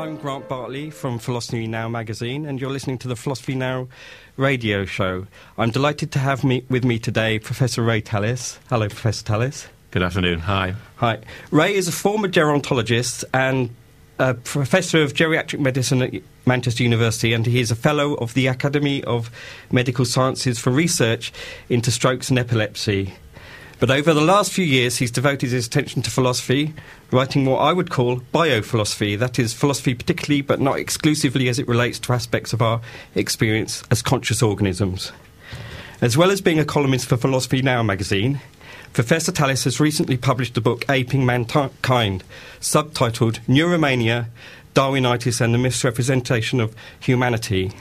I'm Grant Bartley from Philosophy Now magazine, and you're listening to the Philosophy Now radio show. I'm delighted to have me, with me today Professor Ray Tallis. Hello, Professor Tallis. Good afternoon. Hi. Hi. Ray is a former gerontologist and a professor of geriatric medicine at Manchester University, and he is a fellow of the Academy of Medical Sciences for research into strokes and epilepsy. But over the last few years, he's devoted his attention to philosophy, writing what I would call biophilosophy, that is, philosophy particularly but not exclusively as it relates to aspects of our experience as conscious organisms. As well as being a columnist for Philosophy Now magazine, Professor Tallis has recently published the book Aping Mankind, subtitled Neuromania, Darwinitis and the Misrepresentation of Humanity.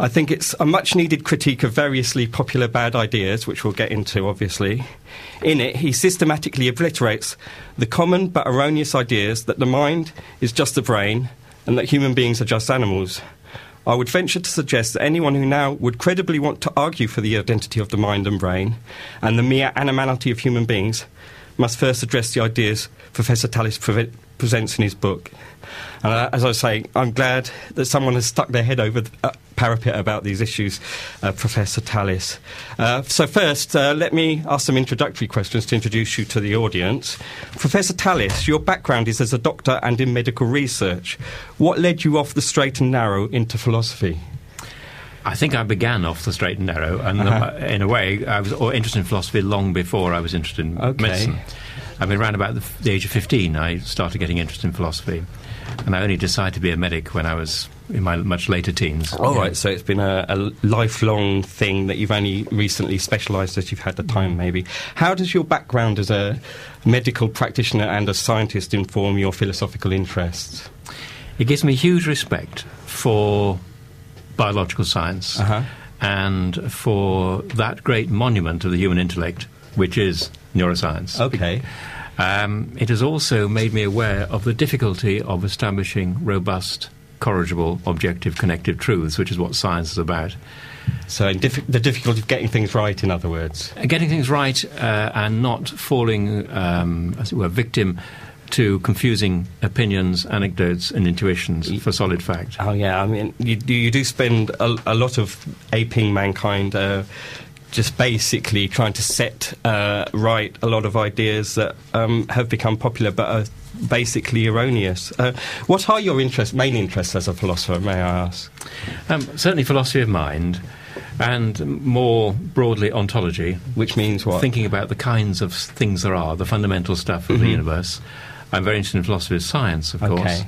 I think it's a much needed critique of variously popular bad ideas, which we'll get into, obviously. In it, he systematically obliterates the common but erroneous ideas that the mind is just the brain and that human beings are just animals. I would venture to suggest that anyone who now would credibly want to argue for the identity of the mind and brain and the mere animality of human beings must first address the ideas Professor Tallis pre- presents in his book. And uh, as I say, I'm glad that someone has stuck their head over the uh, parapet about these issues, uh, Professor Tallis. Uh, so, first, uh, let me ask some introductory questions to introduce you to the audience. Professor Tallis, your background is as a doctor and in medical research. What led you off the straight and narrow into philosophy? I think I began off the straight and narrow, and uh-huh. in a way, I was interested in philosophy long before I was interested in okay. medicine. I mean, around about the, the, age of 15, I started getting interested in philosophy. And I only decided to be a medic when I was in my much later teens. All yeah. right, so it's been a, a, lifelong thing that you've only recently specialised as you've had the time, maybe. How does your background as a medical practitioner and a scientist inform your philosophical interests? It gives me huge respect for biological science uh-huh. and for that great monument of the human intellect, which is neuroscience. Okay. Um, it has also made me aware of the difficulty of establishing robust, corrigible, objective, connective truths, which is what science is about. So, diff- the difficulty of getting things right, in other words? Getting things right uh, and not falling, um, as it were, victim to confusing opinions, anecdotes, and intuitions for solid fact. Oh, yeah. I mean, you, you do spend a, a lot of aping mankind. Uh, just basically trying to set uh, right a lot of ideas that um, have become popular but are basically erroneous. Uh, what are your interests, main interests as a philosopher, may I ask? Um, certainly philosophy of mind and more broadly ontology. Which means what? Thinking about the kinds of things there are, the fundamental stuff of mm-hmm. the universe. I'm very interested in philosophy of science, of okay. course,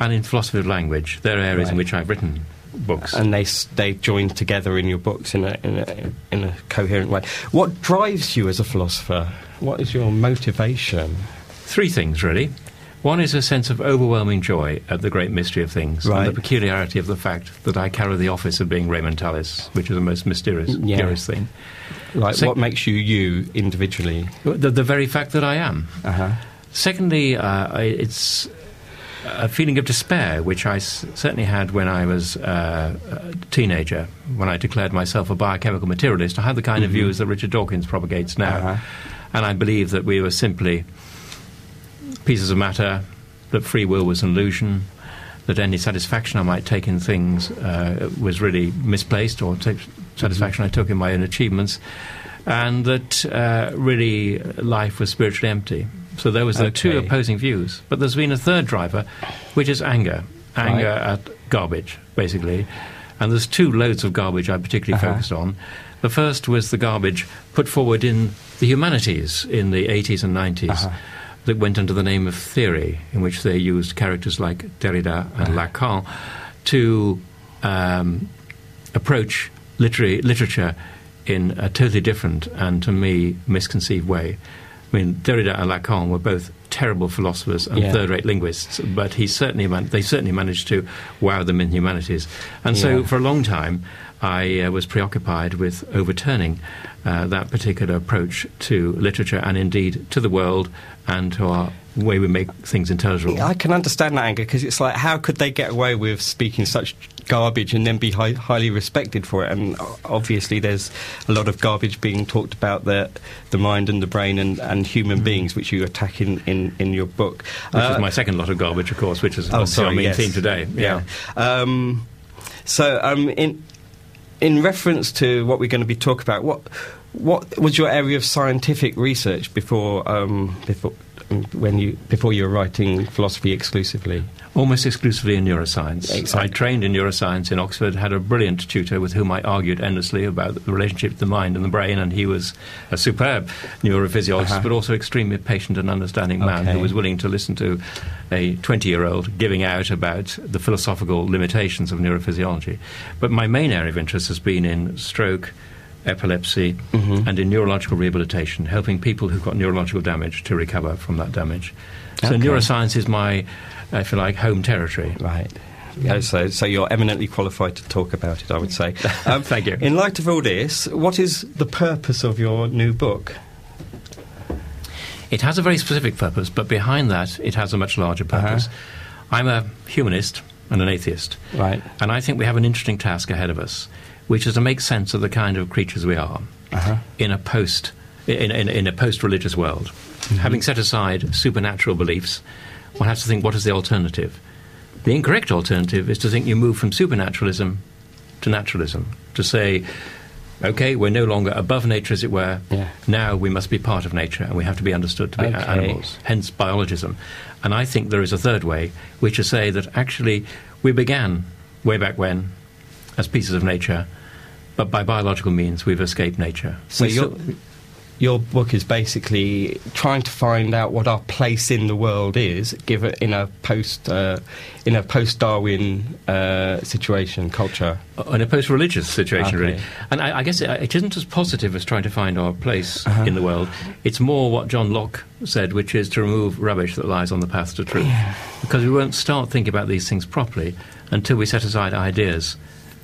and in philosophy of language. There are areas right. in which I've written books, and they they join together in your books in a, in a in a coherent way. What drives you as a philosopher? What is your motivation? Three things really. One is a sense of overwhelming joy at the great mystery of things right. and the peculiarity of the fact that I carry the office of being Raymond Tallis, which is the most mysterious, yeah. curious thing. Like, what makes you you individually? The, the very fact that I am. Uh-huh. Secondly, uh, it's a feeling of despair, which I s- certainly had when I was uh, a teenager, when I declared myself a biochemical materialist. I had the kind mm-hmm. of views that Richard Dawkins propagates now. Uh-huh. And I believe that we were simply pieces of matter, that free will was an illusion, that any satisfaction I might take in things uh, was really misplaced, or take satisfaction mm-hmm. I took in my own achievements, and that uh, really life was spiritually empty. So there was the okay. two opposing views. But there's been a third driver, which is anger. Anger right. at garbage, basically. And there's two loads of garbage I particularly uh-huh. focused on. The first was the garbage put forward in the humanities in the 80s and 90s uh-huh. that went under the name of theory, in which they used characters like Derrida and uh-huh. Lacan to um, approach literary, literature in a totally different and, to me, misconceived way. I mean, Derrida and Lacan were both terrible philosophers and yeah. third-rate linguists, but he certainly man- they certainly managed to wow them in humanities. And yeah. so, for a long time, I uh, was preoccupied with overturning uh, that particular approach to literature and indeed to the world and to our way we make things intelligible. I can understand that anger because it's like, how could they get away with speaking such garbage and then be hi- highly respected for it? And obviously, there's a lot of garbage being talked about the the mind and the brain and, and human mm. beings, which you attack in, in, in your book. Which uh, is my second lot of garbage, of course, which is oh, sorry, our main yes. theme today. Yeah. yeah. Um, so, um, in in reference to what we're going to be talking about, what what was your area of scientific research before um, before when you before you were writing philosophy exclusively? Almost exclusively in neuroscience. Exactly. I trained in neuroscience in Oxford, had a brilliant tutor with whom I argued endlessly about the relationship of the mind and the brain, and he was a superb neurophysiologist, uh-huh. but also extremely patient and understanding man okay. who was willing to listen to a 20 year old giving out about the philosophical limitations of neurophysiology. But my main area of interest has been in stroke epilepsy, mm-hmm. and in neurological rehabilitation, helping people who've got neurological damage to recover from that damage. So okay. neuroscience is my, if you like, home territory. Right. Yeah, so, so you're eminently qualified to talk about it, I would say. Um, Thank you. In light of all this, what is the purpose of your new book? It has a very specific purpose, but behind that, it has a much larger uh-huh. purpose. Uh-huh. I'm a humanist and an atheist. Right. And I think we have an interesting task ahead of us which is to make sense of the kind of creatures we are uh-huh. in a post in, in, in a post-religious world. Mm-hmm. Having set aside supernatural beliefs, one has to think what is the alternative. The incorrect alternative is to think you move from supernaturalism to naturalism. To say, okay, we're no longer above nature, as it were. Yeah. Now we must be part of nature, and we have to be understood to be okay. animals. Hence biologism. And I think there is a third way, which is to say that actually we began way back when as pieces of nature, but by biological means we've escaped nature. So your, your book is basically trying to find out what our place in the world is, given in a post uh, in a post Darwin uh, situation, culture, in a post religious situation, okay. really. And I, I guess it, it isn't as positive as trying to find our place uh-huh. in the world. It's more what John Locke said, which is to remove rubbish that lies on the path to truth, yeah. because we won't start thinking about these things properly until we set aside ideas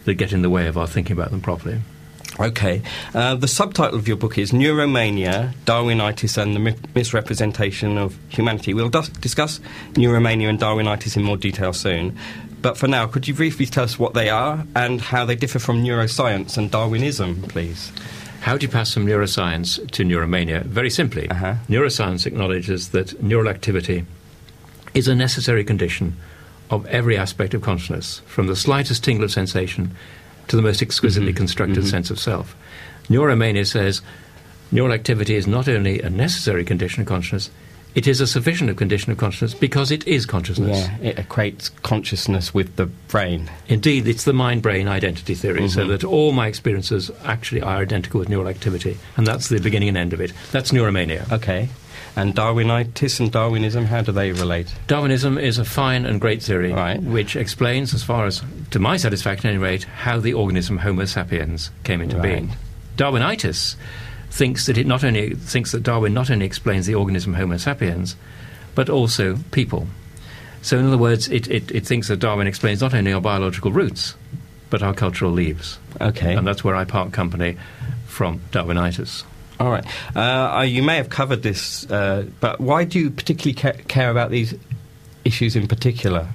that get in the way of our thinking about them properly. Okay. Uh, the subtitle of your book is Neuromania, Darwinitis and the Misrepresentation of Humanity. We'll discuss neuromania and Darwinitis in more detail soon. But for now, could you briefly tell us what they are and how they differ from neuroscience and Darwinism, please? How do you pass from neuroscience to neuromania? Very simply, uh-huh. neuroscience acknowledges that neural activity is a necessary condition of every aspect of consciousness, from the slightest tingle of sensation to the most exquisitely mm-hmm. constructed mm-hmm. sense of self. Neuromania says neural activity is not only a necessary condition of consciousness, it is a sufficient condition of consciousness because it is consciousness. Yeah, it equates consciousness with the brain. Indeed, it's the mind brain identity theory, mm-hmm. so that all my experiences actually are identical with neural activity, and that's the beginning and end of it. That's neuromania. Okay. And Darwinitis and Darwinism, how do they relate? Darwinism is a fine and great theory right. which explains, as far as to my satisfaction at any rate, how the organism Homo sapiens came into right. being. Darwinitis thinks that it not only thinks that Darwin not only explains the organism Homo sapiens, but also people. So, in other words, it, it, it thinks that Darwin explains not only our biological roots, but our cultural leaves. Okay. And that's where I part company from Darwinitis. All right. Uh, you may have covered this, uh, but why do you particularly ca- care about these issues in particular?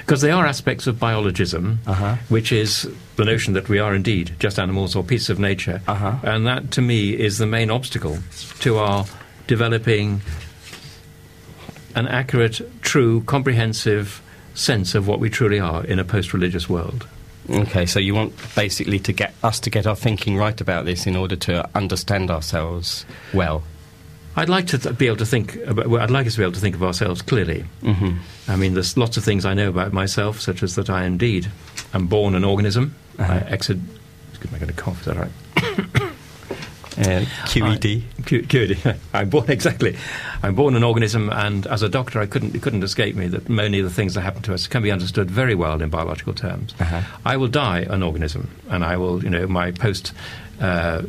Because they are aspects of biologism, uh-huh. which is the notion that we are indeed just animals or pieces of nature. Uh-huh. And that, to me, is the main obstacle to our developing an accurate, true, comprehensive sense of what we truly are in a post religious world. Okay, so you want basically to get us to get our thinking right about this in order to understand ourselves well. I'd like to th- be able to think. About, well, I'd like us to be able to think of ourselves clearly. Mm-hmm. I mean, there's lots of things I know about myself, such as that I indeed am born an organism. Uh-huh. I exit. Excuse me, I'm going to cough. Is that right? Uh, QED. I, Q, QED. I'm born exactly. I'm born an organism, and as a doctor, I couldn't. It couldn't escape me that many of the things that happen to us can be understood very well in biological terms. Uh-huh. I will die an organism, and I will. You know, my post, uh,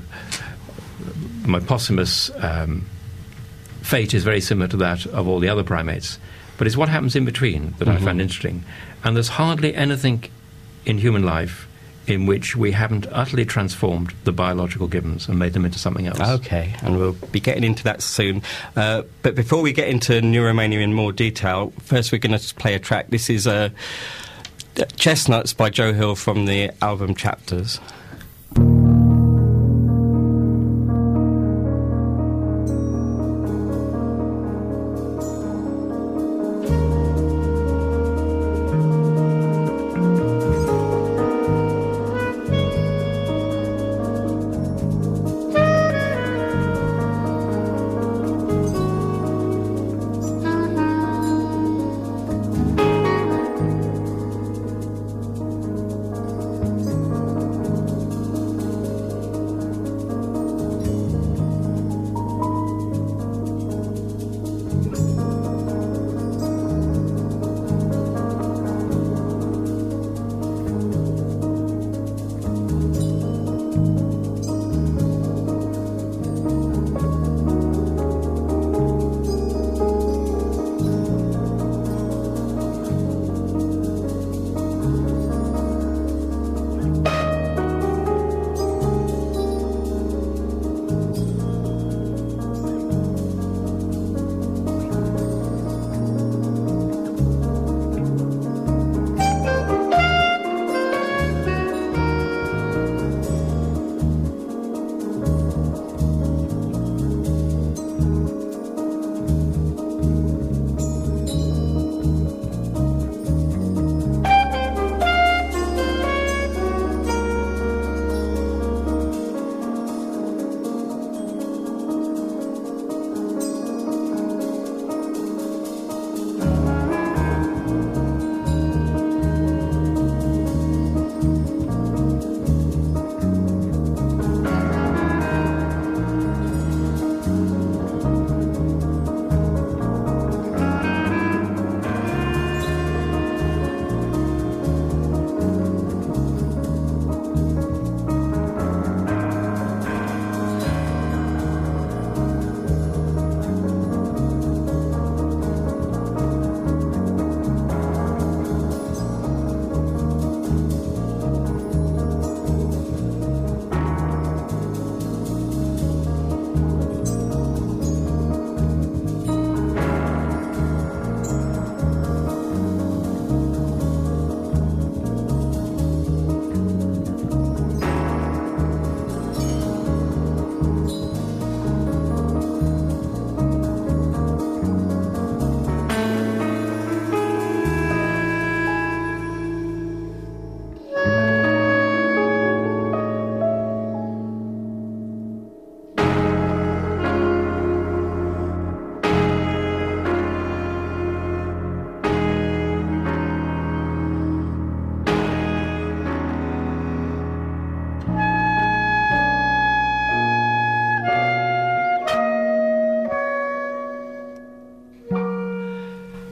my posthumous um, fate is very similar to that of all the other primates. But it's what happens in between that mm-hmm. I find interesting, and there's hardly anything in human life in which we haven't utterly transformed the biological givens and made them into something else. Okay, and we'll be getting into that soon. Uh, but before we get into neuromania in more detail, first we're going to play a track. This is uh, Chestnuts by Joe Hill from the album Chapters.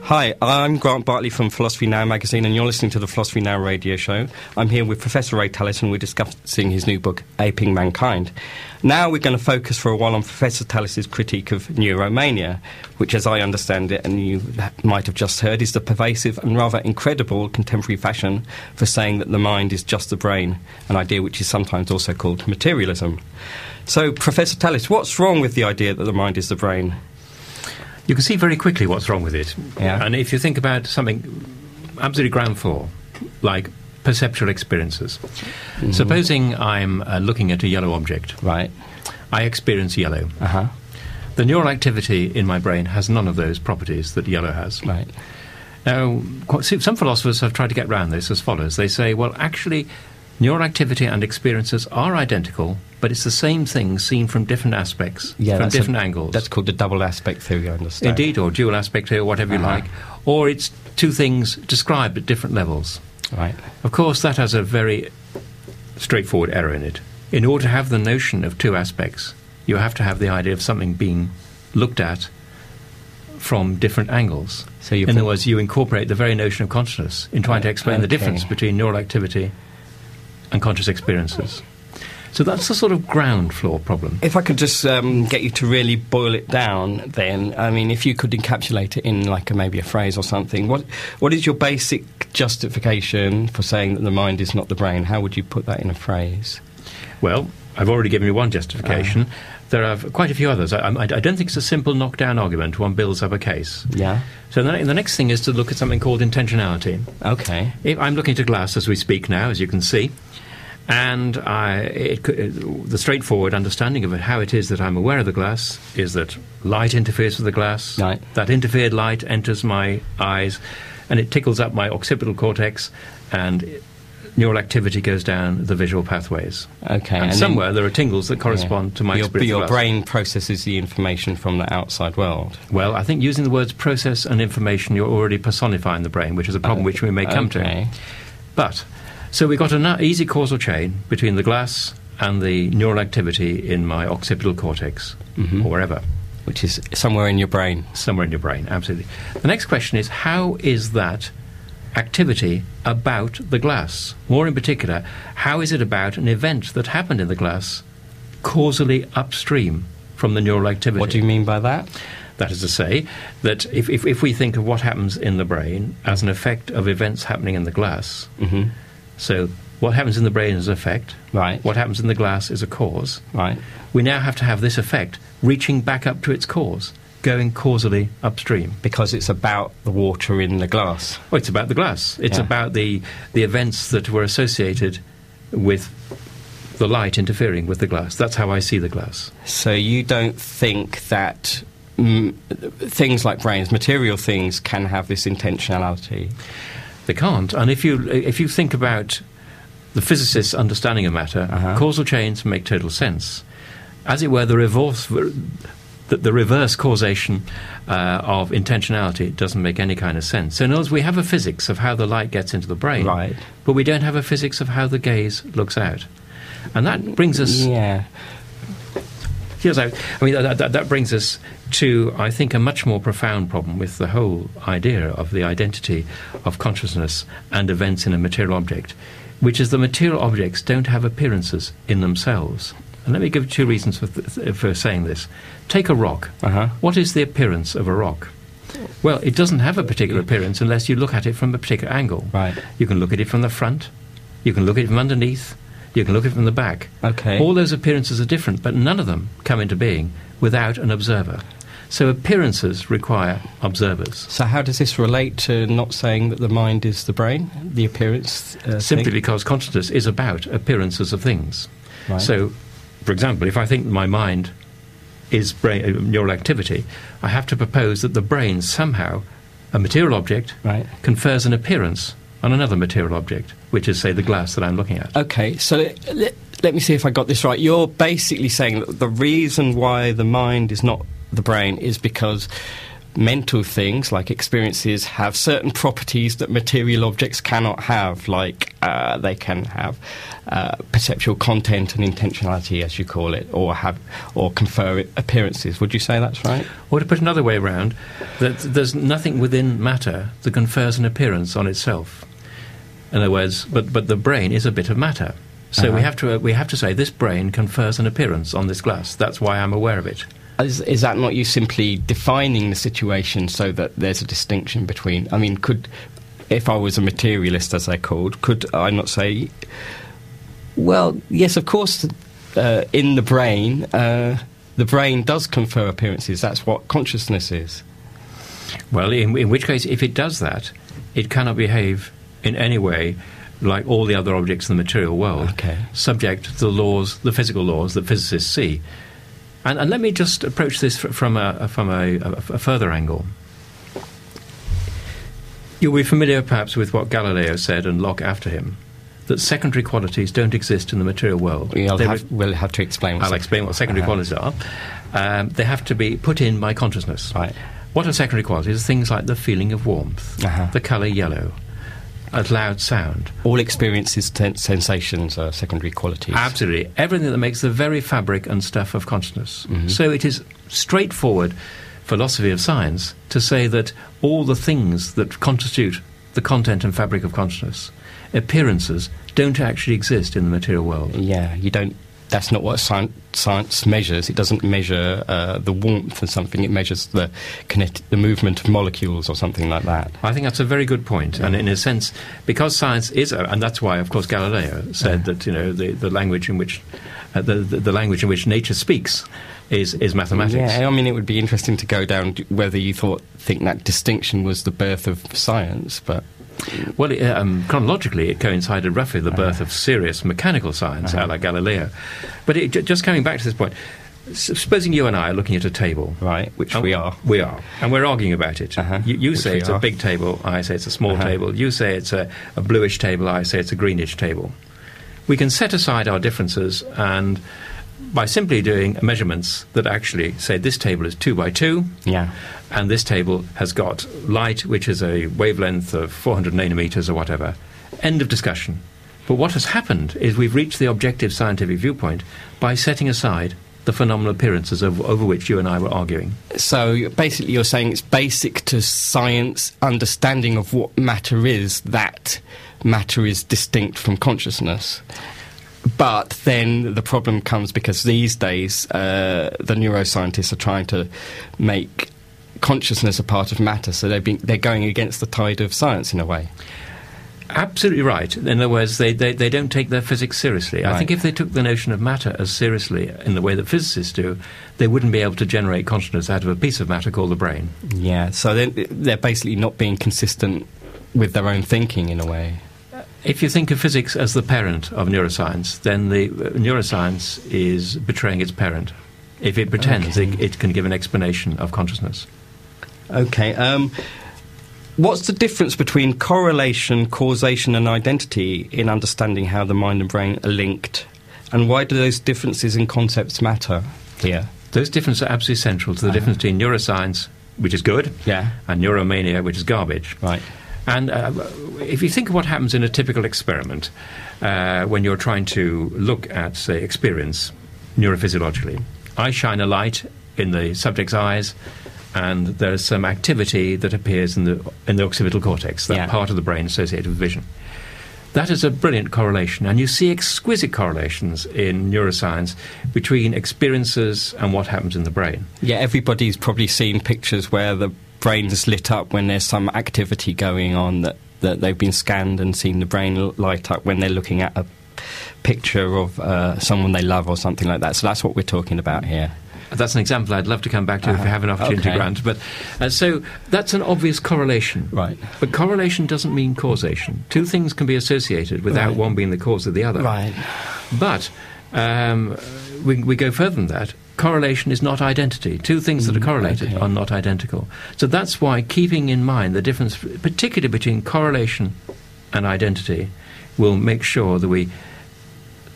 Hi, I'm Grant Bartley from Philosophy Now magazine, and you're listening to the Philosophy Now radio show. I'm here with Professor Ray Tallis, and we're discussing his new book, Aping Mankind. Now we're going to focus for a while on Professor Tallis's critique of neuromania, which, as I understand it, and you might have just heard, is the pervasive and rather incredible contemporary fashion for saying that the mind is just the brain, an idea which is sometimes also called materialism. So, Professor Tallis, what's wrong with the idea that the mind is the brain? You can see very quickly what's wrong with it. Yeah. And if you think about something absolutely ground floor, like perceptual experiences. Mm-hmm. Supposing I'm uh, looking at a yellow object. Right. I experience yellow. Uh-huh. The neural activity in my brain has none of those properties that yellow has. Right. Now, some philosophers have tried to get around this as follows. They say, well, actually, neural activity and experiences are identical, but it's the same thing seen from different aspects, yeah, from different a, angles. That's called the double aspect theory, I understand. Indeed, or dual aspect theory, or whatever uh-huh. you like. Or it's two things described at different levels. Right. Of course, that has a very straightforward error in it. In order to have the notion of two aspects, you have to have the idea of something being looked at from different angles. So in other words, you incorporate the very notion of consciousness in trying to explain okay. the difference between neural activity and conscious experiences. So that's the sort of ground floor problem. If I could just um, get you to really boil it down, then I mean, if you could encapsulate it in like a, maybe a phrase or something, what what is your basic justification for saying that the mind is not the brain? How would you put that in a phrase? Well, I've already given you one justification. Uh, there are quite a few others. I, I, I, don't think it's a simple knockdown argument. One builds up a case. Yeah. So the, the, next thing is to look at something called intentionality. Okay. If I'm looking at glass as we speak now, as you can see, and I, it, it, uh, the straightforward understanding of it, how it is that I'm aware of the glass is that light interferes with the glass. Right. That interfered light enters my eyes, and it tickles up my occipital cortex, and neural activity goes down the visual pathways. Okay. And, and somewhere there are tingles that correspond yeah. to my your, experience. Your brain processes the information from the outside world. Well, I think using the words process and information, you're already personifying the brain, which is a problem okay. which we may come okay. to. But, so we've got an easy causal chain between the glass and the neural activity in my occipital cortex, mm-hmm. or wherever. Which is somewhere in your brain. Somewhere in your brain, absolutely. The next question is how is that activity about the glass? More in particular, how is it about an event that happened in the glass causally upstream from the neural activity? What do you mean by that? That is to say, that if, if, if we think of what happens in the brain as an effect of events happening in the glass, mm-hmm. So what happens in the brain is an effect, right. what happens in the glass is a cause, right. we now have to have this effect reaching back up to its cause going causally upstream. Because it's about the water in the glass. Well, it's about the glass. It's Yeah. about the, the events that were associated with the light interfering with the glass. That's how I see the glass. So you don't think that mm, things like brains, material things, can have this intentionality? They can't. And if you, if you think about the physicist's understanding of matter, Uh-huh. causal chains make total sense. As it were, the reverse, the, the reverse causation uh, of intentionality doesn't make any kind of sense. So, in other words, we have a physics of how the light gets into the brain, Right. but we don't have a physics of how the gaze looks out. And that brings us Yeah. Yes, I, I mean, that, that, that brings us to, I think, a much more profound problem with the whole idea of the identity of consciousness and events in a material object, which is the material objects don't have appearances in themselves. And let me give two reasons for, th- for saying this. Take a rock. Uh-huh. What is the appearance of a rock? Well, it doesn't have a particular appearance unless you look at it from a particular angle. Right. You can look at it from the front, you can look at it from underneath, you can look at it from the back. Okay. All those appearances are different, but none of them come into being without an observer. So appearances require observers. So how does this relate to not saying that the mind is the brain, the appearance? Uh, Simply thing? because consciousness is about appearances of things. Right. So, for example, if I think my mind is brain, uh, neural activity, I have to propose that the brain somehow, a material object, Right. confers an appearance on another material object, which is, say, the glass that I'm looking at. Okay, so let, let, let me see if I got this right. You're basically saying that the reason why the mind is not the brain is because mental things like experiences have certain properties that material objects cannot have, like uh, they can have uh, perceptual content and intentionality, as you call it, or have or confer appearances. Would you say that's right? Or to put another way around, that there's nothing within matter that confers an appearance on itself. In other words, but, but the brain is a bit of matter. So Uh-huh. we, have to, uh, we have to say this brain confers an appearance on this glass. That's why I'm aware of it. Is, is that not you simply defining the situation so that there's a distinction between? I mean, could if I was a materialist, as I called, could I not say, well, yes, of course, uh, in the brain, uh, the brain does confer appearances. That's what consciousness is. Well, in, in which case, if it does that, it cannot behave in any way like all the other objects in the material world, Okay. subject to the laws, the physical laws that physicists see. And, and let me just approach this from a, from a, a, a further angle. You'll be familiar, perhaps, with what Galileo said and Locke after him that secondary qualities don't exist in the material world. We'll have, re- we'll have to explain. What I'll explain what secondary Uh-huh. qualities are. Um, they have to be put in by consciousness. Right. What are secondary qualities? Things like the feeling of warmth, Uh-huh. the colour yellow, a loud sound. All experiences, ten- sensations are secondary qualities. Absolutely. Everything that makes the very fabric and stuff of consciousness. Mhm. So it is straightforward philosophy of science to say that all the things that constitute the content and fabric of consciousness, appearances, don't actually exist in the material world. Yeah, you don't that's not what science, science measures. It doesn't measure uh, the warmth of something. It measures the kinetic, the movement of molecules or something like that. I think that's a very good point. And in a sense, because science is, a, and that's why, of course, Galileo said that you know the, the language in which uh, the, the, the language in which nature speaks is, is mathematics. Yeah, I mean, it would be interesting to go down whether you thought think that distinction was the birth of science, but well, it, um, chronologically, it coincided roughly with the birth of serious mechanical science, uh-huh. like Galileo. But it, j- just coming back to this point, supposing you and I are looking at a table, right? Which we are, we are, and we're arguing about it. Uh-huh. You, you say it's are. a big table, I say it's a small uh-huh. table. You say it's a, a bluish table, I say it's a greenish table. We can set aside our differences and by simply doing measurements that actually say this table is two by two, yeah, and this table has got light, which is a wavelength of 400 nanometers or whatever. End of discussion. But what has happened is we've reached the objective scientific viewpoint by setting aside the phenomenal appearances of, over which you and I were arguing. So basically, you're saying it's basic to science understanding of what matter is that matter is distinct from consciousness. But then the problem comes because these days uh, the neuroscientists are trying to make consciousness a part of matter, so they're, going against the tide of science in a way. Absolutely right. In other words, they, they, they don't take their physics seriously. Right. I think if they took the notion of matter as seriously in the way that physicists do, they wouldn't be able to generate consciousness out of a piece of matter called the brain. Yeah, so they're, they're basically not being consistent with their own thinking in a way. If you think of physics as the parent of neuroscience, then the uh, neuroscience is betraying its parent. If it pretends okay. it, it, can give an explanation of consciousness. Okay. Um, what's the difference between correlation, causation, and identity in understanding how the mind and brain are linked? And why do those differences in concepts matter here? Those differences are absolutely central to the uh-huh. difference between neuroscience, which is good, yeah. and neuromania, which is garbage. Right. And uh, if you think of what happens in a typical experiment uh, when you're trying to look at, say, experience neurophysiologically, I shine a light in the subject's eyes, and there's some activity that appears in the in the occipital cortex, that yeah. part of the brain associated with vision. That is a brilliant correlation, and you see exquisite correlations in neuroscience between experiences and what happens in the brain. Yeah, everybody's probably seen pictures where the brain's lit up when there's some activity going on that, that they've been scanned and seen the brain light up when they're looking at a picture of uh, someone they love or something like that. So that's what we're talking about here. That's an example I'd love to come back to uh-huh. if we have an opportunity, okay. Grant. But uh, so that's an obvious correlation, right? But correlation doesn't mean causation. Two things can be associated without right. one being the cause of the other, right? But um, we, we go further than that correlation is not identity. Two things that are mm, correlated okay. are not identical. So that's why keeping in mind the difference, particularly between correlation and identity, will make sure that we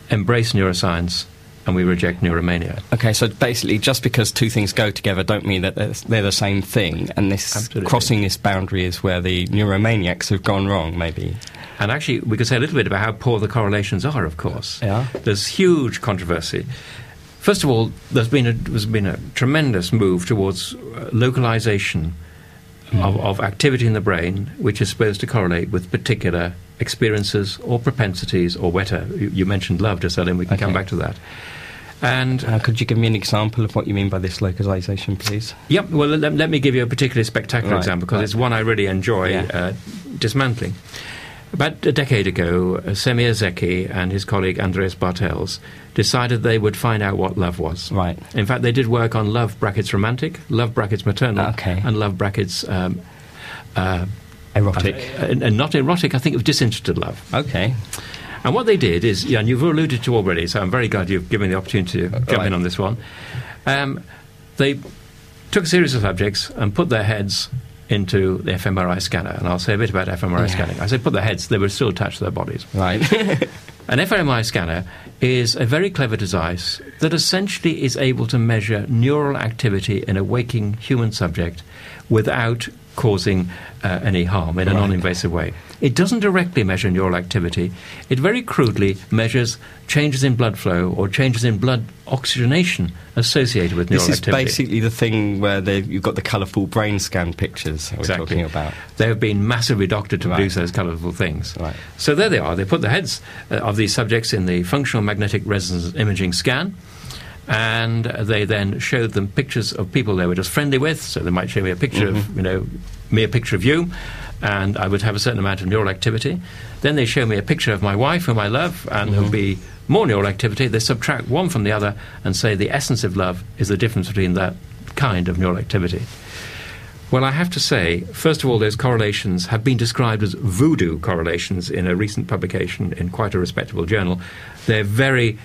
embrace neuroscience and we reject neuromania. Okay, so basically, just because two things go together don't mean that they're, they're the same thing, and this Absolutely. crossing this boundary is where the neuromaniacs have gone wrong, maybe. And actually, we could say a little bit about how poor the correlations are. Of course, yeah. There's huge controversy First of all, there's been a, there's been a tremendous move towards uh, localization mm. of, of activity in the brain, which is supposed to correlate with particular experiences or propensities or whatever. You, you mentioned love just and we can okay. come back to that. And uh, could you give me an example of what you mean by this localization, please? Yep. Well, let, let me give you a particularly spectacular right, example because right. it's one I really enjoy yeah. uh, dismantling. About a decade ago, uh, Semir Zeki and his colleague Andreas Bartels decided they would find out what love was. Right. In fact, they did work on love brackets romantic, love brackets maternal, okay. and love brackets um, uh, erotic. Uh, and not erotic, I think of disinterested love. Okay. And what they did is, yeah, and you've alluded to already, so I'm very glad you've given me the opportunity to jump right. in on this one. Um, they took a series of subjects and put their heads into the fMRI scanner, and I'll say a bit about fMRI yeah. scanning. I said put their heads; they were still attached to their bodies. Right. An fMRI scanner is a very clever device that essentially is able to measure neural activity in a waking human subject without causing uh, any harm in a right. non-invasive way. It doesn't directly measure neural activity. It very crudely measures changes in blood flow or changes in blood oxygenation associated with neural activity. This is activity. basically the thing where you've got the colourful brain scan pictures we're talking about. They have been massively doctored to Right. produce those colourful things. Right. So there they are. They put the heads uh, of these subjects in the functional magnetic resonance imaging scan. And they then showed them pictures of people they were just friendly with. So they might show me a picture of, you know, me a picture of you, and I would have a certain amount of neural activity. Then they show me a picture of my wife, whom I love, and there'll be more neural activity. They subtract one from the other and say the essence of love is the difference between that kind of neural activity. Well, I have to say, first of all, those correlations have been described as voodoo correlations in a recent publication in quite a respectable journal. They're very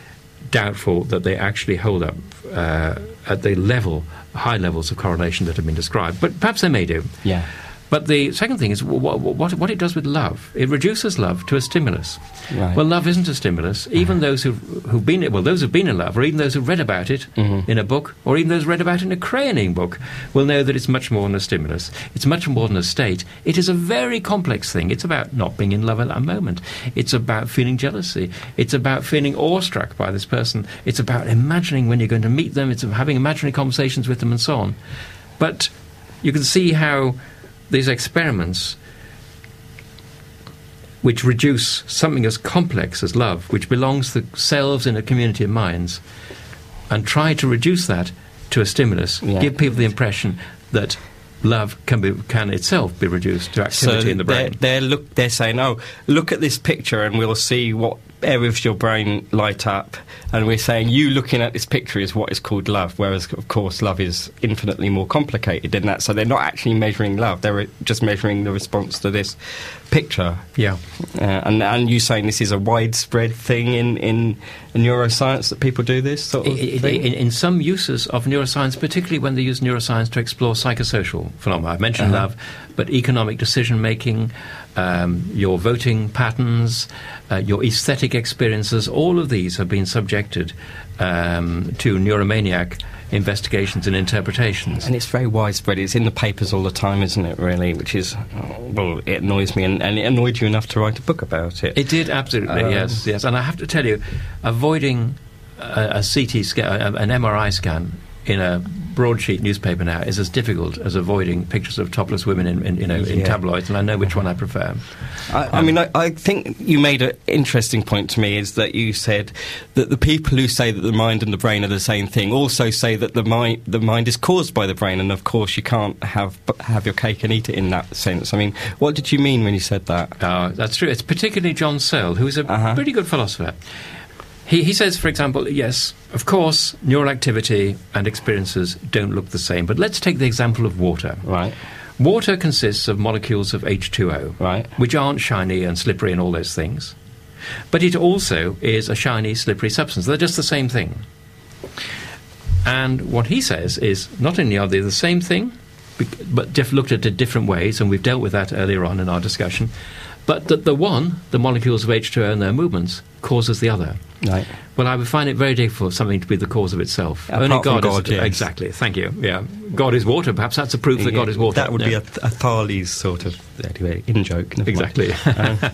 doubtful that they actually hold up uh, at the level, high levels of correlation that have been described, but perhaps they may do. Yeah. But the second thing is what, what, what it does with love. It reduces love to a stimulus. Right. Well, love isn't a stimulus. Even those who've, who've been well, those who've been in love, or even those who've read about it Mhm. in a book, or even those read about it in a crayoning book, will know that it's much more than a stimulus. It's much more than a state. It is a very complex thing. It's about not being in love at that moment. It's about feeling jealousy. It's about feeling awestruck by this person. It's about imagining when you're going to meet them. It's having imaginary conversations with them, and so on. But you can see how these experiments which reduce something as complex as love, which belongs to selves in a community of minds, and try to reduce that to a stimulus, Yeah. give people the impression that love can be can itself be reduced to activity in the they're, brain. they're look they're saying, oh, look at this picture, and we'll see what areas of your brain light up. And we're saying you looking at this picture is what is called love, whereas of course love is infinitely more complicated than that. So they're not actually measuring love; they're just measuring the response to this picture. yeah. Uh, and and you saying this is a widespread thing in, in neuroscience that people do this sort of I- I- thing? In, in some uses of neuroscience, particularly when they use neuroscience to explore psychosocial phenomena, I've mentioned Uh-huh. love, but economic decision making, um, your voting patterns, uh, your aesthetic experiences, all of these have been subjected um, to neuromaniac investigations and interpretations. And it's very widespread. It's in the papers all the time, isn't it? Really, which is oh, well, it annoys me, and, and it annoyed you enough to write a book about it. It did absolutely, Um, yes, yes. And I have to tell you, avoiding a, a CT scan, an MRI scan in a broadsheet newspaper now is as difficult as avoiding pictures of topless women in, in you know in Yeah. tabloids, and I know which one I prefer. I, I mean, I, I think you made an interesting point to me is that you said that the people who say that the mind and the brain are the same thing also say that the mind the mind is caused by the brain, and of course you can't have have your cake and eat it in that sense. I mean, what did you mean when you said that? Uh, that's true. It's particularly John Searle, who is a Uh-huh. pretty good philosopher. He, he says, for example, yes, of course, neural activity and experiences don't look the same. But let's take the example of water. Right, Water consists of molecules of H2O, right, which aren't shiny and slippery and all those things. But it also is a shiny, slippery substance. They're just the same thing. And what he says is not only are they the same thing, but diff- looked at it different ways, and we've dealt with that earlier on in our discussion, but that the one, the molecules of H2O and their movements, causes the other. right. Well, I would find it very difficult for something to be the cause of itself. Apart Only God, God, is yes. exactly. Thank you. Yeah, God is water. Perhaps that's a proof that God is water. That would be a, a Thales sort of anyway in joke. Exactly. Uh,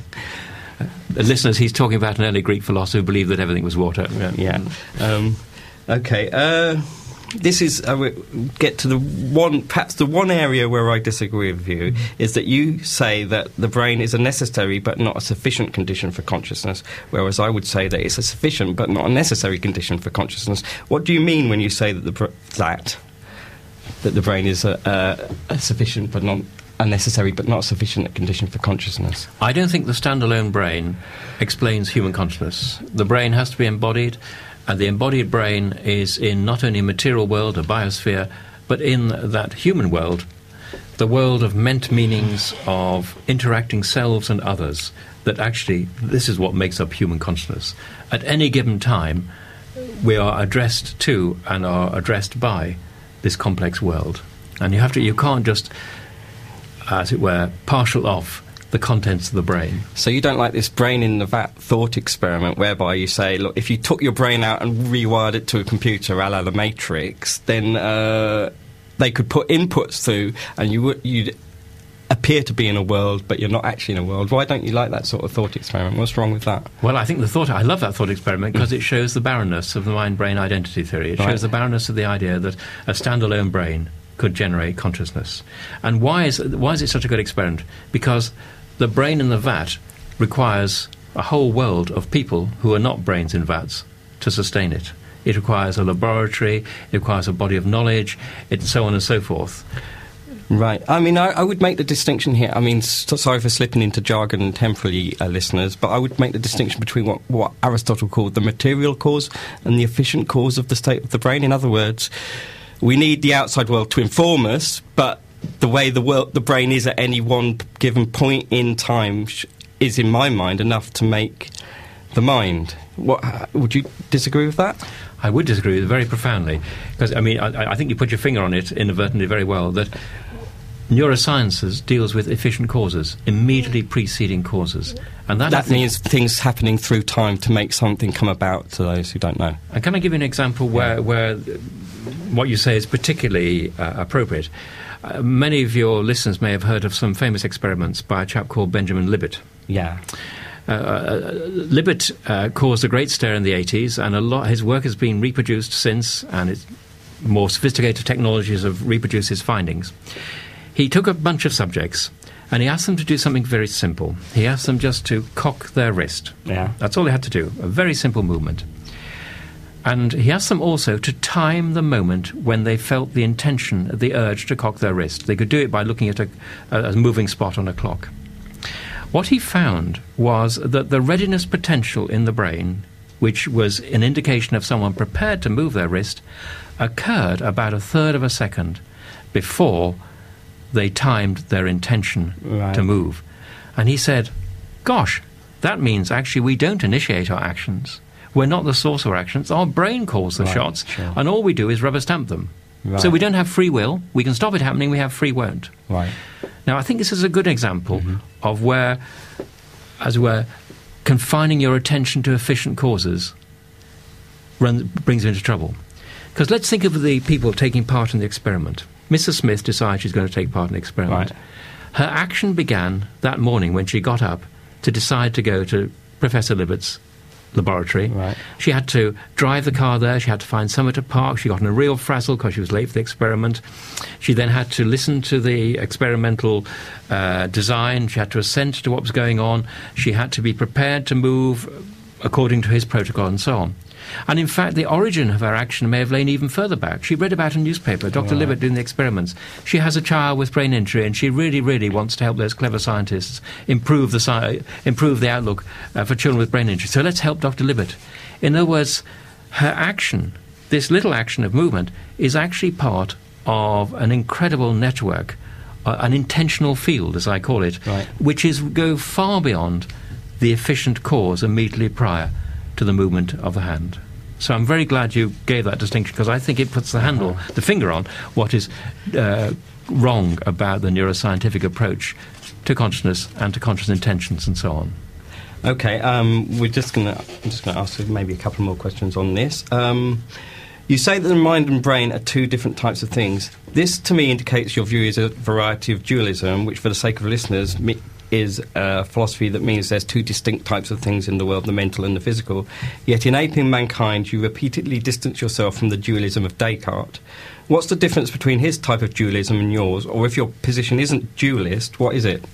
listeners, he's talking about an early Greek philosopher who believed that everything was water. Yeah. Um, okay. Uh, this is uh, will get to the one perhaps the one area where I disagree with you is that you say that the brain is a necessary but not a sufficient condition for consciousness, whereas I would say that it's a sufficient but not a necessary condition for consciousness. What do you mean when you say that the that that the brain is a, a, a sufficient but not a necessary but not sufficient condition for consciousness? I don't think the standalone brain explains human consciousness. The brain has to be embodied, and the embodied brain is in not only material world, a biosphere, but in that human world, the world of meant meanings, of interacting selves and others, that actually this is what makes up human consciousness. At any given time, we are addressed to and are addressed by this complex world. And you have to, you can't just, as it were, partial off the contents of the brain. So you don't like this brain in the vat thought experiment, whereby you say, look, if you took your brain out and rewired it to a computer, a la the Matrix, then uh, they could put inputs through, and you would you'd appear to be in a world, but you're not actually in a world. Why don't you like that sort of thought experiment? What's wrong with that? Well, I think the thought, I love that thought experiment because it shows the barrenness of the mind brain identity theory. It Right. shows the barrenness of the idea that a standalone brain could generate consciousness. And why is, why is it such a good experiment? Because the brain in the vat requires a whole world of people who are not brains in vats to sustain it. It requires a laboratory, it requires a body of knowledge, it, so on and so forth. Right. I mean, I, I would make the distinction here. I mean, s sorry for slipping into jargon temporarily, uh, listeners, but I would make the distinction between what, what Aristotle called the material cause and the efficient cause of the state of the brain. In other words, we need the outside world to inform us, but the way the world, the brain is at any one given point in time sh- is, in my mind, enough to make the mind. What uh, would you disagree with that? I would disagree with it very profoundly because I mean I, I think you put your finger on it inadvertently very well that neurosciences deals with efficient causes, immediately preceding causes, and that, That means things happening through time to make something come about to those who don't know. And can I give you an example where, where what you say is particularly uh, appropriate? Uh, many of your listeners may have heard of some famous experiments by a chap called Benjamin Libet. Yeah. Uh, uh, Libet uh, caused a great stir in the 80s, and a lot, his work has been reproduced since, and it's, more sophisticated technologies have reproduced his findings. He took a bunch of subjects and he asked them to do something very simple. He asked them just to cock their wrist. Yeah. That's all they had to do, a very simple movement. And he asked them also to time the moment when they felt the intention, the urge to cock their wrist. They could do it by looking at a, a moving spot on a clock. What he found was that the readiness potential in the brain, which was an indication of someone prepared to move their wrist, occurred about a third of a second before they timed their intention Right. to move. And he said, Gosh, that means actually we don't initiate our actions. We're not the source of our actions. Our brain calls the Right, shots, sure. and all we do is rubber stamp them. Right. So we don't have free will. We can stop it happening, we have free won't. Right. Now, I think this is a good example Mm-hmm. of where, as it were, confining your attention to efficient causes runs, brings you into trouble. Because let's think of the people taking part in the experiment. Mrs. Smith decides she's going to take part in the experiment. Right. Her action began that morning when she got up to decide to go to Professor Libet's laboratory. Right. She had to drive the car there. She had to find somewhere to park. She got in a real frazzle because she was late for the experiment. She then had to listen to the experimental uh, design. She had to assent to what was going on. She had to be prepared to move according to his protocol and so on. And in fact, the origin of her action may have lain even further back. She read about a newspaper, Dr. Right. Libet doing the experiments. She has a child with brain injury, and she really, really wants to help those clever scientists improve the, sci- improve the outlook uh, for children with brain injury. So let's help Dr. Libet. In other words, her action, this little action of movement, is actually part of an incredible network, uh, an intentional field, as I call it, Right. which is go far beyond the efficient cause immediately prior to the movement of the hand. So I'm very glad you gave that distinction because I think it puts the handle, the finger on what is uh, wrong about the neuroscientific approach to consciousness and to conscious intentions and so on. Okay, um, we're just gonna. I'm just gonna ask maybe a couple more questions on this. Um, you say that the mind and brain are two different types of things. This, to me, indicates your view is a variety of dualism, which, for the sake of listeners, is a philosophy that means there's two distinct types of things in the world: the mental and the physical. Yet, in aping mankind, you repeatedly distance yourself from the dualism of Descartes. What's the difference between his type of dualism and yours? Or if your position isn't dualist, what is it?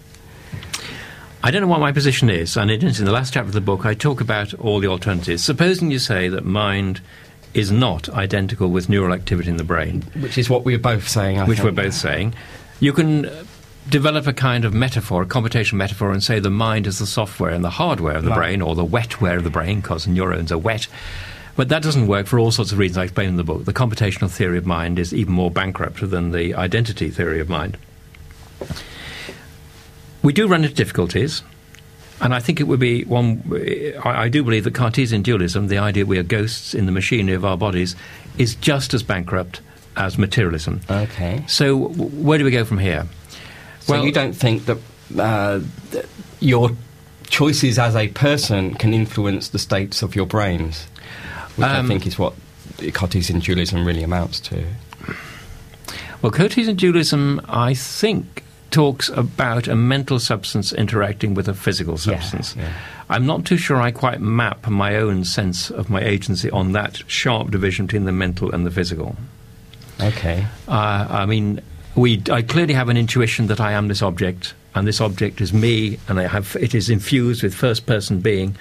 I don't know what my position is, and it is in the last chapter of the book. I talk about all the alternatives. Supposing you say that mind is not identical with neural activity in the brain, Which is what we were both saying. I which think. we're both saying, you can develop a kind of metaphor, a computational metaphor, and say the mind is the software and the hardware of the Right. brain, or the wetware of the brain, because neurons are wet. But that doesn't work for all sorts of reasons I explain in the book. The computational theory of mind is even more bankrupt than the identity theory of mind. We do run into difficulties, and I think it would be one. I, I do believe that Cartesian dualism, the idea we are ghosts in the machinery of our bodies, is just as bankrupt as materialism. Okay. So, w- where do we go from here? So you don't think that, uh, that your choices as a person can influence the states of your brains, which I Um, think is what Cartesian dualism really amounts to. Well, Cartesian dualism, I think, talks about a mental substance interacting with a physical substance. yeah. I'm not too sure I quite map my own sense of my agency on that sharp division between the mental and the physical. Okay. Uh, I mean, we, I clearly have an intuition that I am this object, and this object is me, and I have, it is infused with first person being,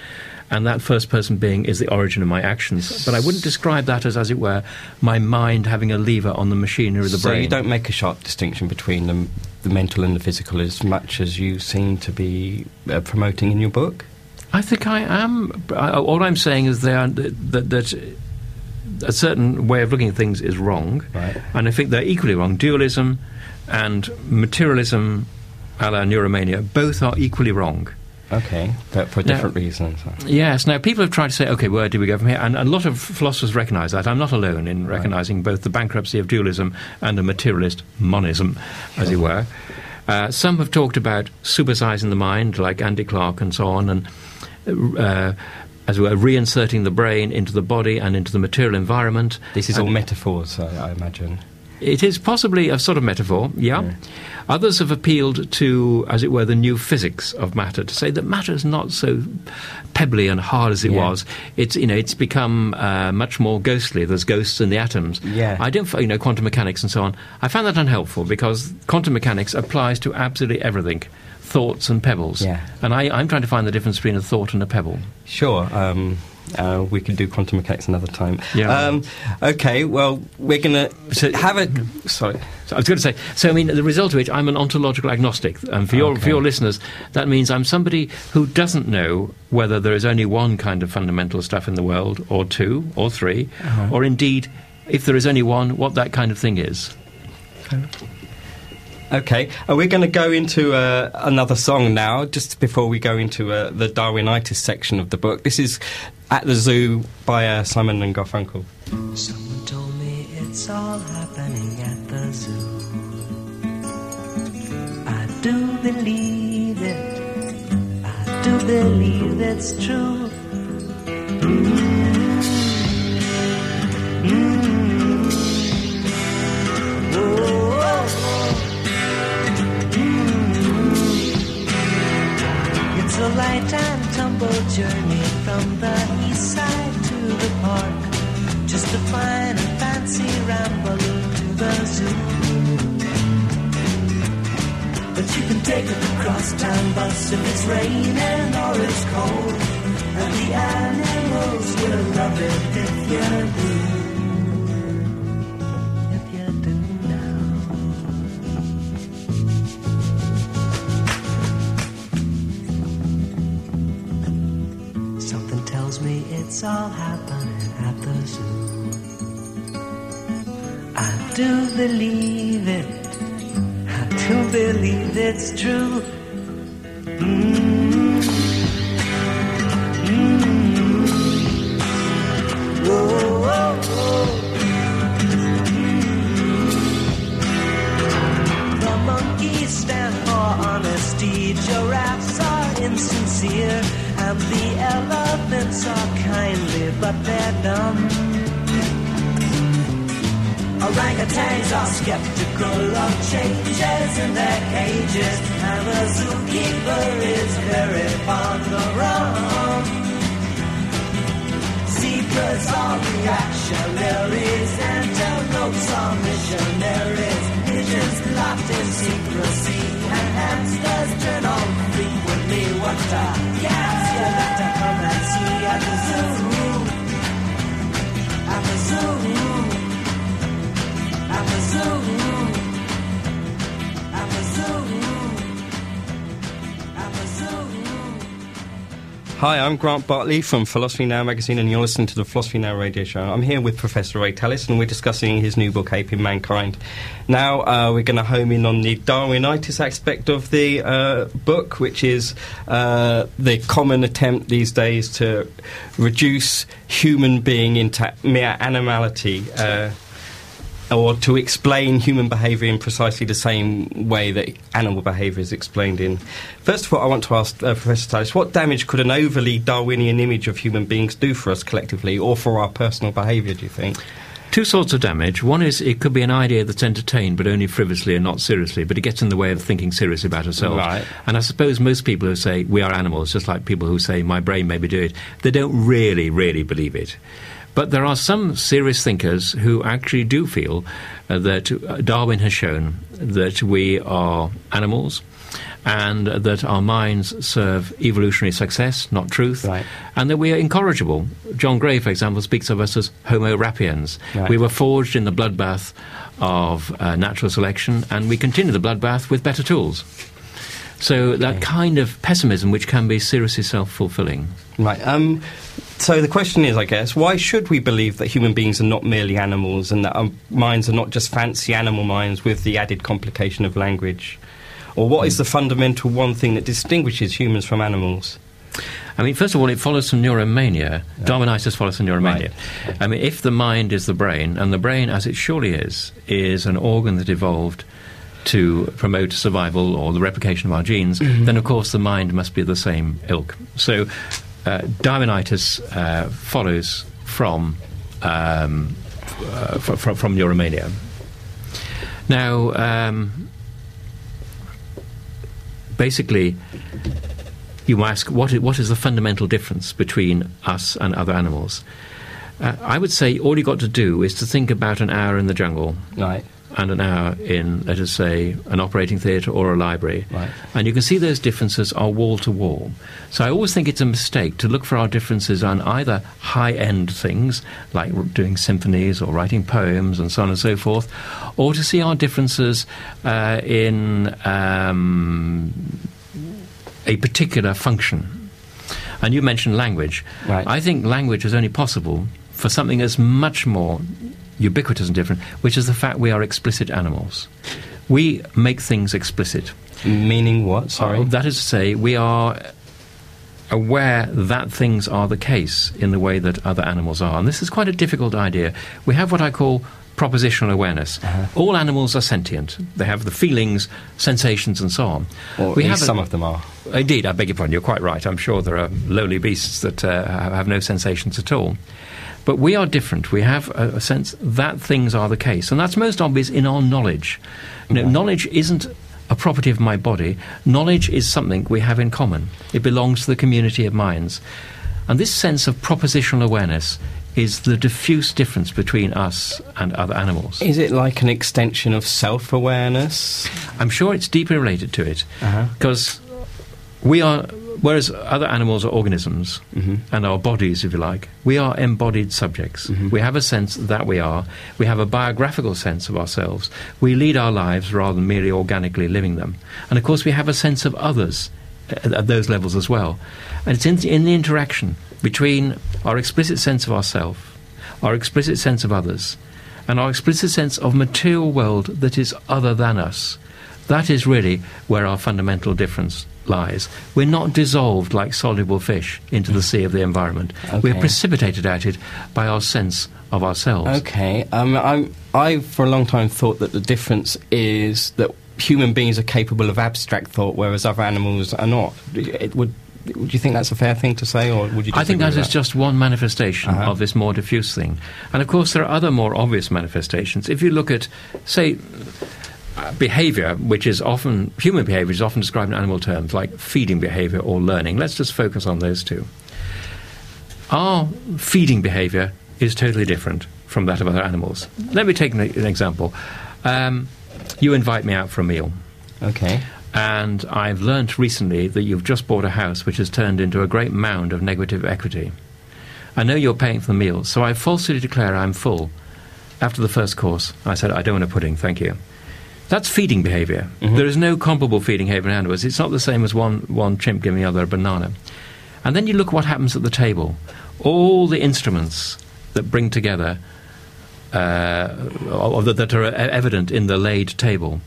and that first person being is the origin of my actions. But I wouldn't describe that as, as it were, my mind having a lever on the machinery of the so brain. So you don't make a sharp distinction between the, the mental and the physical as much as you seem to be uh, promoting in your book? I think I am. I, all I'm saying is that, that a certain way of looking at things is wrong, Right. and I think they're equally wrong. Dualism and materialism, a la neuromania, both are equally wrong. Okay, but for Now- different reasons. Yes. Now, people have tried to say, okay, where do we go from here? And a lot of philosophers recognise that. I'm not alone in Right. recognising both the bankruptcy of dualism and a materialist monism, as it were. Uh, some have talked about supersizing the mind, like Andy Clark and so on, and uh, as were, reinserting the brain into the body and into the material environment. This is all And- metaphors, I, I imagine. It is possibly a sort of metaphor, yeah. Yeah. Others have appealed to, as it were, the new physics of matter to say that matter is not so pebbly and hard as it Yeah. was. It's you know it's become uh, much more ghostly. There's ghosts in the atoms. Yeah. I don't, you know, quantum mechanics and so on. I found that unhelpful because quantum mechanics applies to absolutely everything, thoughts and pebbles. Yeah. And I, I'm trying to find the difference between a thought and a pebble. Sure. Um, uh, we could do quantum mechanics another time. Yeah. Um, okay. Well, we're gonna So- have a. Sorry. So I was going to say, so I mean, the result of which, I'm an ontological agnostic. And for your, Okay. for your listeners, that means I'm somebody who doesn't know whether there is only one kind of fundamental stuff in the world, or two, or 3 Uh-huh. or indeed, if there is only one, what that kind of thing is. Okay. Okay, are we going to go into uh, another song now? Just before we go into uh, the Darwinitis section of the book. This is at the zoo by uh, Simon and Garfunkel. Someone told me it's all happening at the zoo. I do believe it. I do believe it's true. It's a light and tumble journey from the east side to the park. Just a fine and fancy ramble to the zoo. But you can take a crosstown bus if it's raining or it's cold. And the animals will love it if you're do. It's all happening at the zoo. I do believe it. I do believe it's true. Mm. Mm. Whoa, whoa, whoa. Mm. The monkeys stand for honesty, giraffes are insincere, and the elephants are kindly, but they're dumb. Orangutans are skeptical of changes in their cages, and the zookeeper is very fond of rum. Zebras are reactionaries, and antelopes are missionaries, pigeons locked in secrecy, and hamsters turn on you like come and see at the zoo, at the zoo. At the zoo. Hi, I'm Grant Bartley from Philosophy Now magazine, and you're listening to the Philosophy Now radio show. I'm here with Professor Ray Tallis, and we're discussing his new book, Aping Mankind. Now, uh, we're going to home in on the Darwinitis aspect of the uh, book, which is uh, the common attempt these days to reduce human being into mere animality. Or to explain human behaviour in precisely the same way that animal behaviour is explained in. First of all, I want to ask uh, Professor Tallis, what damage could an overly Darwinian image of human beings do for us collectively or for our personal behaviour, do you think? Two sorts of damage. One is it could be an idea that's entertained, but only frivolously and not seriously, but it gets in the way of thinking seriously about ourselves. Right. And I suppose most people who say we are animals, just like people who say my brain made me do it, they don't really, really believe it. But there are some serious thinkers who actually do feel uh, that Darwin has shown that we are animals and that our minds serve evolutionary success, not truth, Right. and that we are incorrigible. John Gray, for example, speaks of us as Homo rapiens. Right. We were forged in the bloodbath of uh, natural selection, and we continue the bloodbath with better tools. So that kind of pessimism, which can be seriously self-fulfilling. Right. Um, so the question is, I guess, why should we believe that human beings are not merely animals and that our minds are not just fancy animal minds with the added complication of language? Or what is the fundamental one thing that distinguishes humans from animals? I mean, first of all, it follows from neuromania. Darwinitis follows from neuromania. I mean, if the mind is the brain, and the brain, as it surely is, is an organ that evolved to promote survival or the replication of our genes, then of course the mind must be the same ilk. So, uh, Darwinitis uh, follows from um, uh, fr- from neuromania. Now, um, basically, you ask what is, what is the fundamental difference between us and other animals? Uh, I would say all you've got to do is to think about an hour in the jungle Right. And an hour in, let us say, an operating theatre or a library. Right. And you can see those differences are wall to wall. So I always think it's a mistake to look for our differences on either high end things, like doing symphonies or writing poems and so on and so forth, or to see our differences uh, in um, a particular function. And you mentioned language. Right. I think language is only possible for something that's much more ubiquitous and different, which is the fact we are explicit animals. We make things explicit. Meaning what? Sorry. Uh, that is to say, we are aware that things are the case in the way that other animals are. And this is quite a difficult idea. We have what I call propositional awareness. Uh-huh. All animals are sentient. They have the feelings, sensations, and so on. or we at have least a- some of them are. Indeed, I beg your pardon, you're quite right. I'm sure there are lowly beasts that uh, have no sensations at all. But we are different. We have a, a sense that things are the case. And that's most obvious in our knowledge. You know, knowledge isn't a property of my body, knowledge is something we have in common. It belongs to the community of minds. And this sense of propositional awareness is the diffuse difference between us and other animals. Is it like an extension of self awareness? I'm sure it's deeply related to it Uh-huh. We are, whereas other animals are organisms Mhm. and our bodies, if you like, we are embodied subjects. Mhm. We have a sense that we are. We have a biographical sense of ourselves. We lead our lives rather than merely organically living them. And of course, we have a sense of others at, at those levels as well. And it's in the, in the interaction between our explicit sense of ourself, our explicit sense of others, and our explicit sense of material world that is other than us. That is really where our fundamental difference lies. We're not dissolved like soluble fish into the sea of the environment. We're precipitated at it by our sense of ourselves. Okay. Um, I'm, I, for a long time, thought that the difference is that human beings are capable of abstract thought, whereas other animals are not. It would, would you think that's a fair thing to say, or would you? I think that with is just one manifestation Uh-huh. of this more diffuse thing. And of course, there are other more obvious manifestations. If you look at, say, behavior, which is often, human behavior is often described in animal terms, like feeding behavior or learning. Let's just focus on those two. Our feeding behavior is totally different from that of other animals. Let me take an, an example. Um, you invite me out for a meal. Okay. And I've learnt recently that you've just bought a house which has turned into a great mound of negative equity. I know you're paying for the meal, so I falsely declare I'm full. After the first course, I said, I don't want a pudding, thank you. That's feeding behavior. Mhm. There is no comparable feeding behavior in animals. It's not the same as one, one chimp giving the other a banana. And then you look at what happens at the table. All the instruments that bring together, uh, or that, that are evident in the laid table,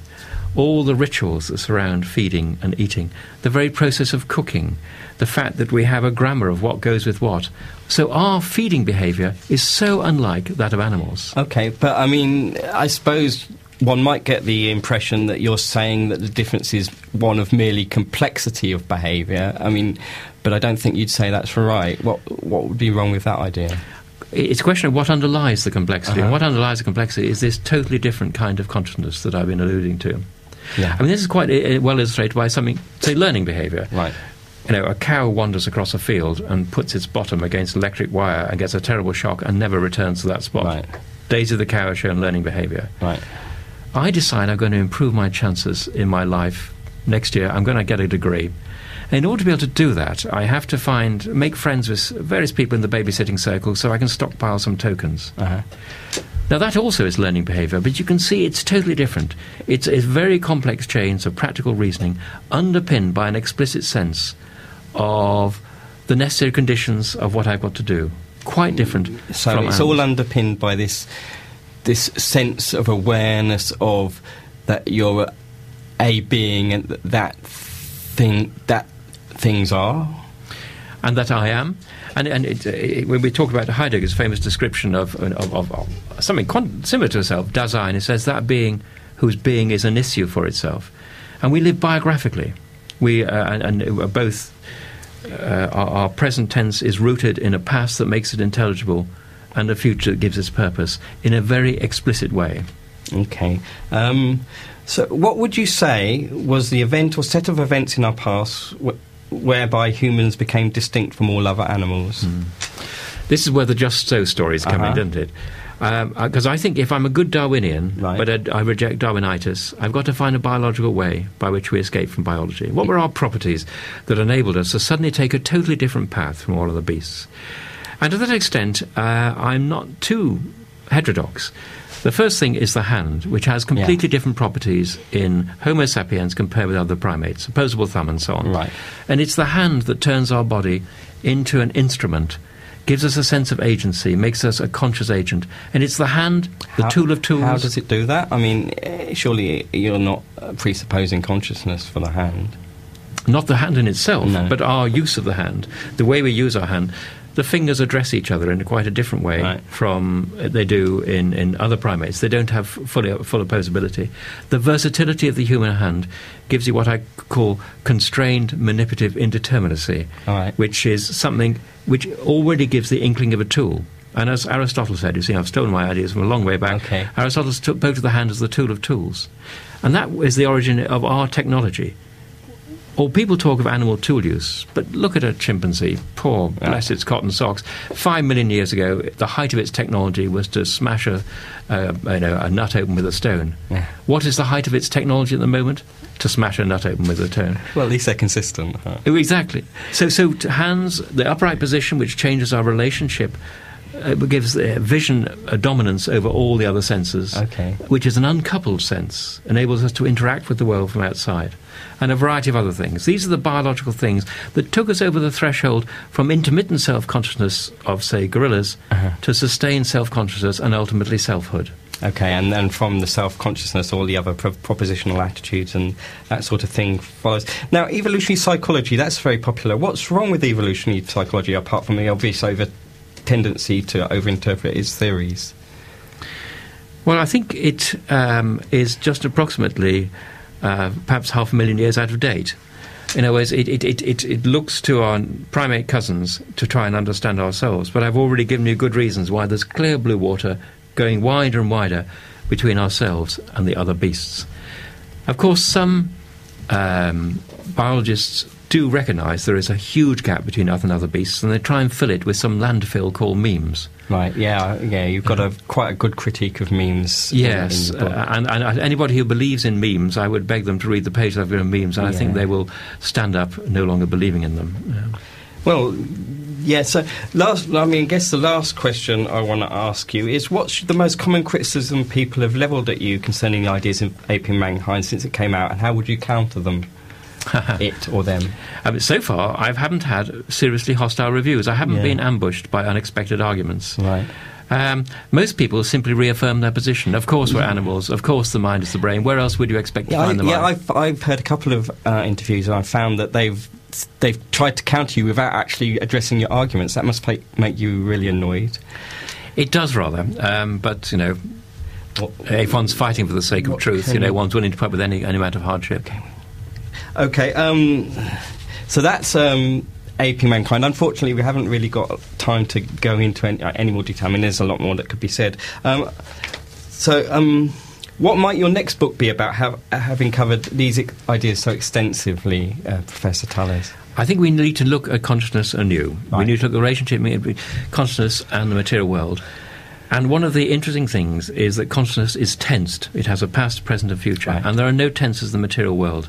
all the rituals that surround feeding and eating, the very process of cooking, the fact that we have a grammar of what goes with what. So our feeding behavior is so unlike that of animals. Okay, but I mean, I suppose one might get the impression that you're saying that the difference is one of merely complexity of behaviour. I mean, but I don't think you'd say that's right. What what would be wrong with that idea? it's a question of what underlies the complexity. Uh-huh. And what underlies the complexity is this totally different kind of consciousness that I've been alluding to. Yeah. I mean, this is quite uh, well illustrated by something, say, learning behavior. right. You know, a cow wanders across a field and puts its bottom against electric wire and gets a terrible shock and never returns to that spot. Right. Days of the cow has shown learning behavior. Right. I decide I'm going to improve my chances in my life next year. I'm going to get a degree. In order to be able to do that, I have to find, make friends with various people in the babysitting circle so I can stockpile some tokens. Uh-huh. Now, that also is learning behavior, but you can see it's totally different. It's, it's very complex chains of practical reasoning underpinned by an explicit sense of the necessary conditions of what I've got to do. Quite different. So it's all underpinned by this this sense of awareness of that you're a being and that thing that things are. and that I am. And, and it, it, when we talk about Heidegger's famous description of, of, of, of something con- similar to itself, Dasein, it says that being whose being is an issue for itself. And we live biographically. We, uh, and, and both uh, our, our present tense is rooted in a past that makes it intelligible and a future that gives us purpose in a very explicit way. Okay. Um, so, what would you say was the event or set of events in our past wh- whereby humans became distinct from all other animals? This is where the just so stories come Uh-huh. in, doesn't it? Because I think if I'm a good Darwinian, Right. but I, I reject Darwinitis, I've got to find a biological way by which we escape from biology. What were our properties that enabled us to suddenly take a totally different path from all other beasts? And to that extent, uh, I'm not too heterodox. The first thing is the hand, which has completely different properties in Homo sapiens compared with other primates, opposable thumb and so on. Right. And it's the hand that turns our body into an instrument, gives us a sense of agency, makes us a conscious agent. And it's the hand, the How- tool of tools. How does it do that? I mean, eh, surely you're not presupposing consciousness for the hand. Not the hand in itself, No. but our use of the hand, the way we use our hand. The fingers address each other in quite a different way Right. from they do in, in other primates. They don't have fully, full opposability. The versatility of the human hand gives you what I call constrained manipulative indeterminacy, right. which is something which already gives the inkling of a tool. And as Aristotle said, you see, I've stolen my ideas from a long way back. Okay. Aristotle took both of the hand as the tool of tools. And that is the origin of our technology. Or people talk of animal tool use, but look at a chimpanzee. Poor, bless its cotton socks. Five million years ago, the height of its technology was to smash a, uh, you know, a nut open with a stone. Yeah. What is the height of its technology at the moment? To smash a nut open with a stone. Well, at least they're consistent. Huh? Oh, Exactly. So, so hands, the upright position, which changes our relationship, uh, gives vision a dominance over all the other senses, Okay. which is an uncoupled sense, enables us to interact with the world from outside, and a variety of other things. These are the biological things that took us over the threshold from intermittent self consciousness of, say, gorillas Uh-huh. to sustained self consciousness and ultimately selfhood. Okay, and then from the self consciousness, all the other pro- propositional attitudes and that sort of thing follows. Now, evolutionary psychology, that's very popular. What's wrong with evolutionary psychology apart from the obvious over tendency to overinterpret its theories? Well, I think it um, is just approximately uh, perhaps half a million years out of date. In other words, it, it, it, it, it looks to our primate cousins to try and understand ourselves, but I've already given you good reasons why there's clear blue water going wider and wider between ourselves and the other beasts. Of course, some um, biologists do recognise there is a huge gap between us and other beasts, and they try and fill it with some landfill called memes. Right, yeah, yeah, you've got a quite a good critique of memes. Yes, in book. uh, and, and anybody who believes in memes, I would beg them to read the pages I've written on memes, and I think they will stand up no longer believing in them. Yeah. Well, yeah. So, last, I mean, I guess the last question I want to ask you is: What's the most common criticism people have levelled at you concerning the ideas of aping mankind since it came out, and how would you counter them? it or them? I mean, so far, I haven't had seriously hostile reviews. I haven't Yeah. been ambushed by unexpected arguments. Right. Um, most people simply reaffirm their position. Of course, we're animals. Of course, the mind is the brain. Where else would you expect to Yeah, I, find the yeah. mind? I've I've heard a couple of uh, interviews, and I've found that they've they've tried to counter you without actually addressing your arguments. That must make, make you really annoyed. It does rather, um, but you know, if one's fighting for the sake of truth, you know, one's willing to put up with any, any amount of hardship. Okay. Okay, um, so that's um, aping mankind. Unfortunately, we haven't really got time to go into any, uh, any more detail. I mean, there's a lot more that could be said. Um, so, um, what might your next book be about, have, having covered these ideas so extensively, uh, Professor Tallis? I think we need to look at consciousness anew. We need to look at the relationship between consciousness and the material world. And one of the interesting things is that consciousness is tensed. It has a past, present, and future. Right. And there are no tenses in the material world.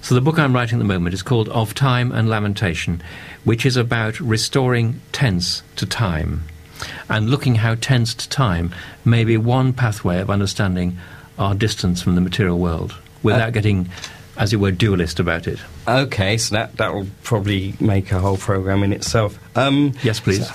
So the book I'm writing at the moment is called Of Time and Lamentation, which is about restoring tense to time and looking how tensed time may be one pathway of understanding our distance from the material world without Uh, getting, as it were, dualist about it. Okay, so that, that will probably make a whole program in itself. Um, Yes, please.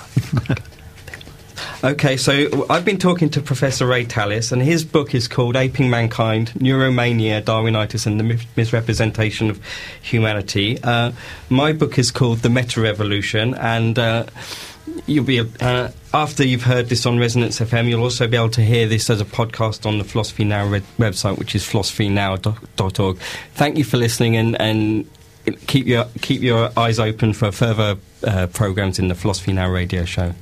Okay, so I've been talking to Professor Ray Tallis, and his book is called Aping Mankind Neuromania, Darwinitis, and the Mis- Misrepresentation of Humanity. Uh, my book is called The Meta Revolution, and uh, you'll be uh, after you've heard this on Resonance FM, you'll also be able to hear this as a podcast on the Philosophy Now re- website, which is philosophynow.org. Thank you for listening, and, and keep your keep your eyes open for further uh, programs in the Philosophy Now radio show.